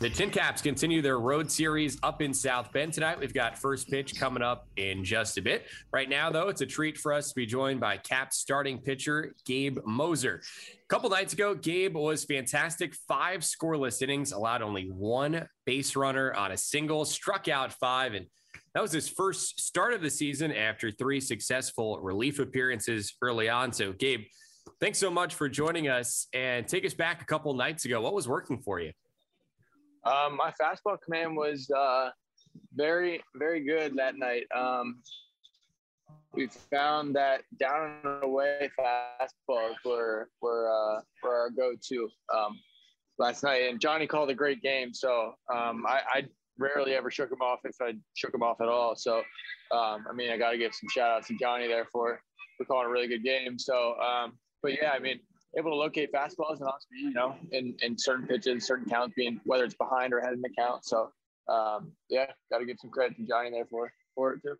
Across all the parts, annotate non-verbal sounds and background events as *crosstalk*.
The Tin Caps continue their road series up in South Bend tonight. We've got first pitch coming up in just a bit. Right now, though, it's a treat for us to be joined by Caps starting pitcher Gabe Mosser. A couple nights ago, Gabe was fantastic. Five scoreless innings, allowed only one base runner on a single, struck out five, and that was his first start of the season after three successful relief appearances early on. So, Gabe, thanks so much for joining us and take us back a couple nights ago. What was working for you? Um, my fastball command was uh, very, very good that night. Um, we found that down and away fastballs were were uh, were our go-to um, last night. And Johnny called a great game, so um, I, I, rarely ever shook him off if I shook him off at all. So um, I mean, I got to give some shout outs to Johnny there for for calling a really good game. So, um, but yeah, I mean, able to locate fastballs and off speed, you know, in, in certain pitches, certain counts being whether it's behind or ahead in the count. So um, yeah, got to give some credit to Johnny there for for it too.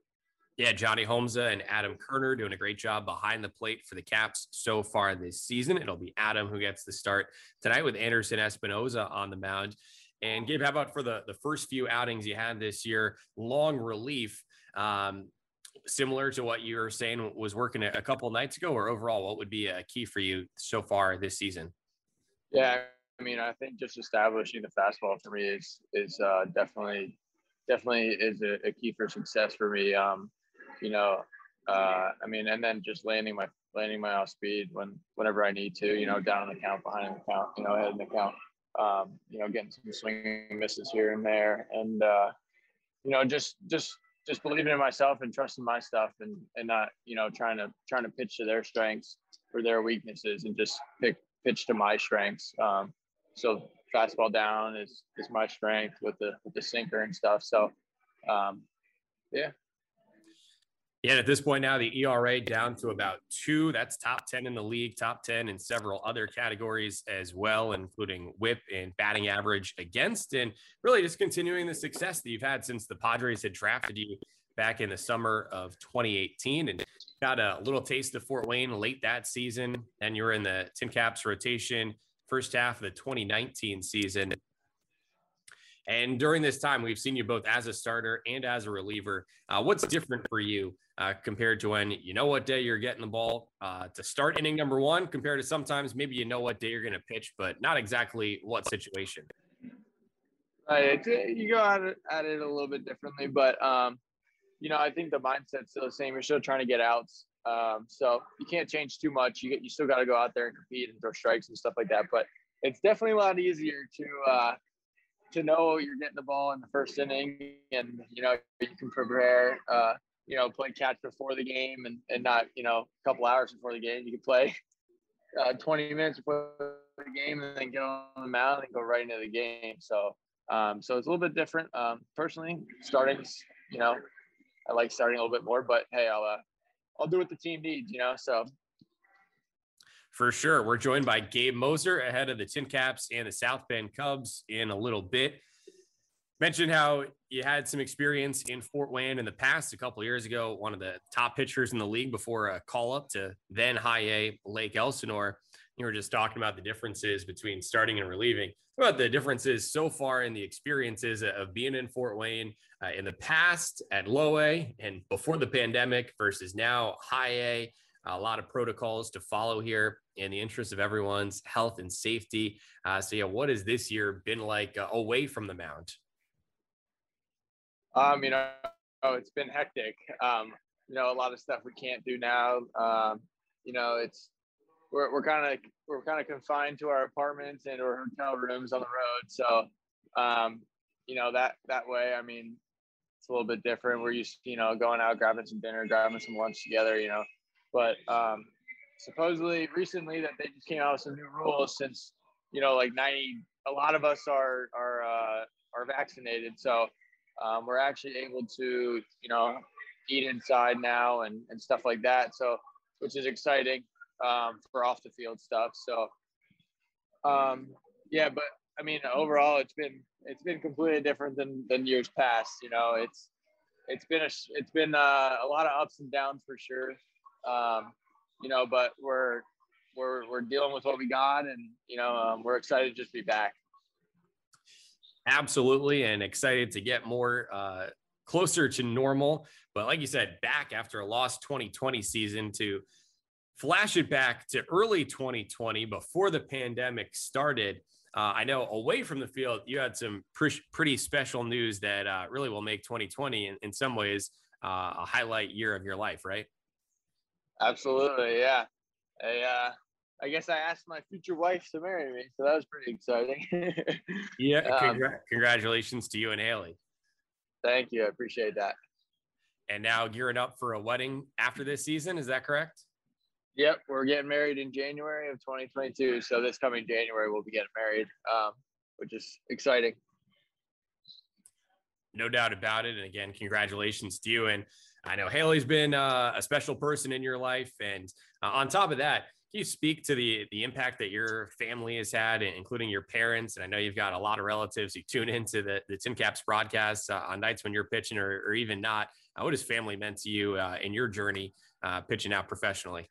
Yeah, Johnny Homza and Adam Kerner doing a great job behind the plate for the Caps so far this season. It'll be Adam who gets the start tonight with Anderson Espinoza on the mound. And Gabe, how about for the, the first few outings you had this year, long relief? Um, similar to what you were saying was working a couple nights ago, or overall, what would be a key for you so far this season? Yeah, I mean, I think just establishing the fastball for me is is uh, definitely definitely is a, a, key for success for me. Um, you know, uh, I mean, and then just landing my landing my off speed when whenever I need to. You know, down in the count, behind the count, you know, ahead in the count. Um, you know, getting some swinging misses here and there, and uh, you know, just just just believing in myself and trusting my stuff and and not you know trying to trying to pitch to their strengths or their weaknesses and just pick pitch to my strengths. Um, so fastball down is is my strength with the with the sinker and stuff. So um, yeah. Yeah, at this point now, the ERA down to about two. That's top 10 in the league, top 10 in several other categories as well, including whip and batting average against. And really just continuing the success that you've had since the Padres had drafted you back in the summer of 2018 and got a little taste of Fort Wayne late that season. And you were in the Tin Caps rotation first half of the 2019 season. And during this time, we've seen you both as a starter and as a reliever. Uh, what's different for you uh, compared to when you know what day you're getting the ball uh, to start inning number one, compared to sometimes maybe you know what day you're going to pitch, but not exactly what situation? Right. You go at it, at it a little bit differently, but um, you know, I think the mindset's still the same. You're still trying to get outs. Um, so you can't change too much. You get, you still got to go out there and compete and throw strikes and stuff like that. But it's definitely a lot easier to uh, to know you're getting the ball in the first inning, and you know you can prepare. Uh, you know, play catch before the game, and and not you know a couple hours before the game. You can play *laughs* uh, 20 minutes before the game, and then get on the mound and go right into the game. So. Um, so it's a little bit different. Um, personally, starting, you know, I like starting a little bit more, but hey, I'll uh, I'll do what the team needs, you know. So for sure, we're joined by Gabe Mosser ahead of the Tin Caps and the South Bend Cubs in a little bit. Mentioned how you had some experience in Fort Wayne in the past. A couple years ago, one of the top pitchers in the league before a call up to then High A Lake Elsinore. You were just talking about the differences between starting and relieving. About the differences so far in the experiences of being in Fort Wayne uh, in the past at low A and before the pandemic versus now high A. A lot of protocols to follow here in the interest of everyone's health and safety. Uh, so, yeah, what has this year been like uh, away from the mound? Um, you know, oh, it's been hectic. Um, you know, a lot of stuff we can't do now. Um, you know, it's we're we're kind of we're kind of confined to our apartments and our hotel rooms on the road. So, um, you know that that way. I mean, it's a little bit different. We're used, to, you know, going out, grabbing some dinner, grabbing some lunch together, you know. But um, supposedly recently that they just came out with some new rules since, you know, like 90, a lot of us are are uh, are vaccinated, so um, we're actually able to, you know, eat inside now and and stuff like that. So, which is exciting um, for off the field stuff. So, um, yeah, but I mean, overall, it's been it's been completely different than than years past. You know, it's it's been a it's been uh, a lot of ups and downs for sure. Um, you know, but we're we're we're dealing with what we got, and you know, um, we're excited to just be back. Absolutely, and excited to get more uh, closer to normal. But like you said, back after a lost 2020 season to flash it back to early 2020 before the pandemic started. Uh, I know away from the field, you had some pre- pretty special news that uh, really will make 2020 in, in some ways uh, a highlight year of your life, right? Absolutely, yeah. I, uh, I guess I asked my future wife to marry me, so that was pretty exciting. *laughs* yeah, um, congratulations to you and Haley. Thank you, I appreciate that. And now gearing up for a wedding after this season, is that correct? Yep, we're getting married in January of 2022. So this coming January, we'll be getting married, um, which is exciting. No doubt about it. And again, congratulations to you. And I know Haley's been uh, a special person in your life. And uh, on top of that, can you speak to the the impact that your family has had, including your parents? And I know you've got a lot of relatives who tune into the the Tin Caps broadcasts uh, on nights when you're pitching, or, or even not. Uh, what has family meant to you uh, in your journey uh, pitching out professionally?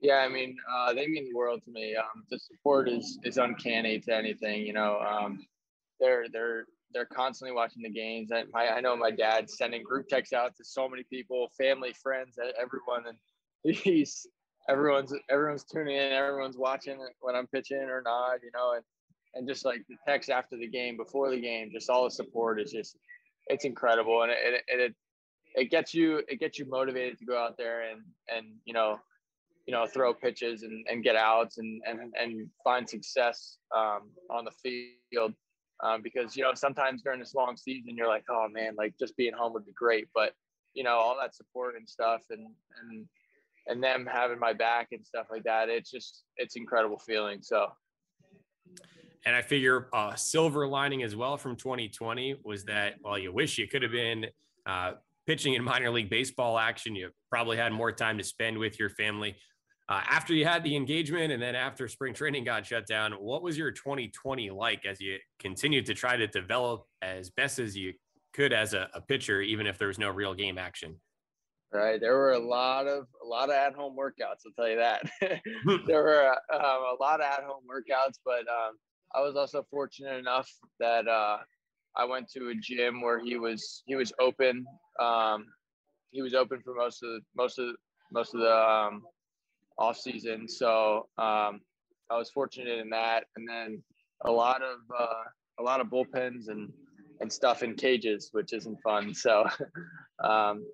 Yeah, I mean, they mean the world to me. Um, the support is is uncanny to anything. You know, um, they're they're they're constantly watching the games. I, my, I know my dad's sending group texts out to so many people, family, friends, everyone, and *laughs* he's everyone's everyone's tuning in, everyone's watching when I'm pitching or not. You know, and and just like the text after the game, before the game, just all the support is just it's incredible, and it it, it it gets you it gets you motivated to go out there and and you know you know, throw pitches and, and get outs and, and, and find success um, on the field. Um, because, you know, sometimes during this long season, you're like, oh man, like just being home would be great. But, you know, all that support and stuff and, and, and them having my back and stuff like that, it's just, it's incredible feeling. So. And I figure a uh, silver lining as well from 2020 was that, well, you wish you could have been uh, pitching in minor league baseball action. You probably had more time to spend with your family uh, after you had the engagement and then after spring training got shut down, what was your 2020 like as you continued to try to develop as best as you could as a, a pitcher, even if there was no real game action? Right, there were a lot of a lot of at home workouts. I'll tell you that. *laughs* there were um, a lot of at home workouts, but um, I was also fortunate enough that uh, I went to a gym where he was he was open. Um, he was open for most of the most of most of the um, off season. So um, I was fortunate in that, and then a lot of uh, a lot of bullpens and and stuff in cages, which isn't fun. So, *laughs* um,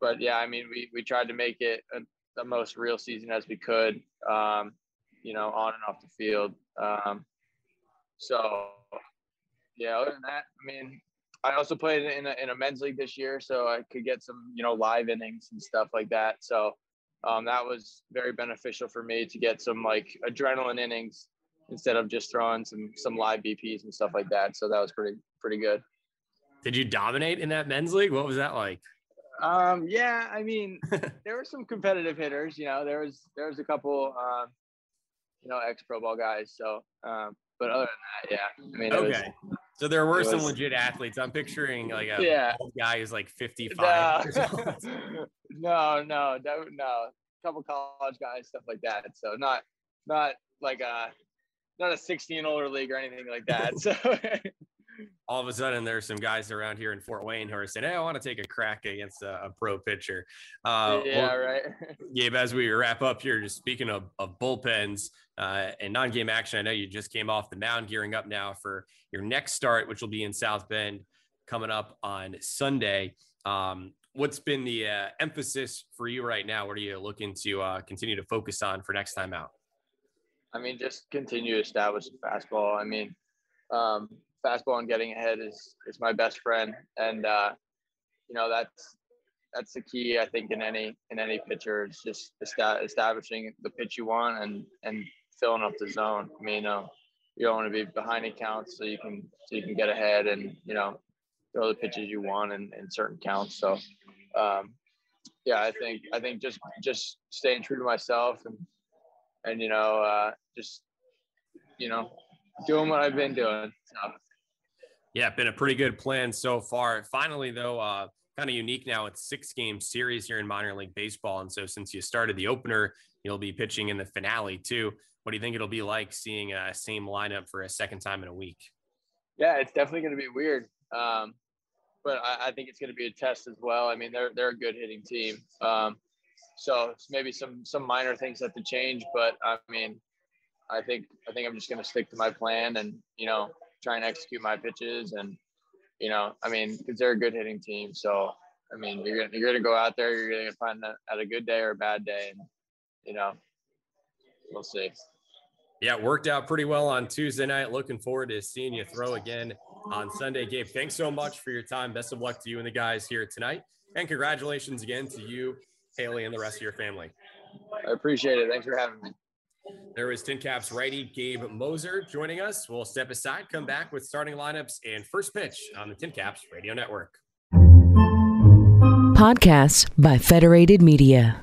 but yeah, I mean, we we tried to make it a, the most real season as we could, um, you know, on and off the field. Um, so, yeah, other than that, I mean, I also played in a, in a men's league this year, so I could get some, you know, live innings and stuff like that. So um, that was very beneficial for me to get some like adrenaline innings instead of just throwing some some live BPs and stuff like that. So that was pretty pretty good. Did you dominate in that men's league? What was that like? Um, yeah, I mean, *laughs* there were some competitive hitters. You know, there was there was a couple, um, you know, ex pro ball guys. So, um, but other than that, yeah, I mean, okay. Was, so there were some legit athletes. I'm picturing like a yeah. guy who's like 55. No, *laughs* no, no, no, no. A couple college guys, stuff like that. So not not like a not a 16 older league or anything like that. So *laughs* all of a sudden there's some guys around here in Fort Wayne who are saying, Hey, I want to take a crack against a, a pro pitcher. Uh, yeah, well, right. Gabe, as we wrap up here, just speaking of, of bullpens uh, and non-game action, I know you just came off the mound gearing up now for your next start, which will be in South Bend coming up on Sunday. Um, what's been the uh, emphasis for you right now? What are you looking to uh, continue to focus on for next time out? I mean, just continue to establish fastball. I mean, um, fastball and getting ahead is is my best friend, and uh, you know that's that's the key I think in any in any pitcher. It's just establishing the pitch you want and and filling up the zone. I mean, uh, you don't want to be behind accounts so you can so you can get ahead and you know throw the pitches you want in, in certain counts. So um, yeah, I think I think just just staying true to myself and and you know uh, just you know doing what I've been doing. So. Yeah, been a pretty good plan so far. Finally, though, uh, kind of unique now. It's six game series here in minor league baseball, and so since you started the opener, you'll be pitching in the finale too. What do you think it'll be like seeing a same lineup for a second time in a week? Yeah, it's definitely going to be weird. Um, but I, I, think it's going to be a test as well. I mean, they're they're a good hitting team. Um, so maybe some some minor things have to change, but I mean, I think I think I'm just going to stick to my plan and you know try and execute my pitches and you know I mean because they're a good hitting team. So I mean you're gonna, you're going to go out there, you're going to find that at a good day or a bad day, and you know we'll see. Yeah, it worked out pretty well on Tuesday night. Looking forward to seeing you throw again on Sunday. Gabe, thanks so much for your time. Best of luck to you and the guys here tonight. And congratulations again to you, Haley, and the rest of your family. I appreciate it. Thanks for having me. There was Tin Caps righty Gabe Mosser joining us. We'll step aside, come back with starting lineups and first pitch on the Tin Caps Radio Network. Podcasts by Federated Media.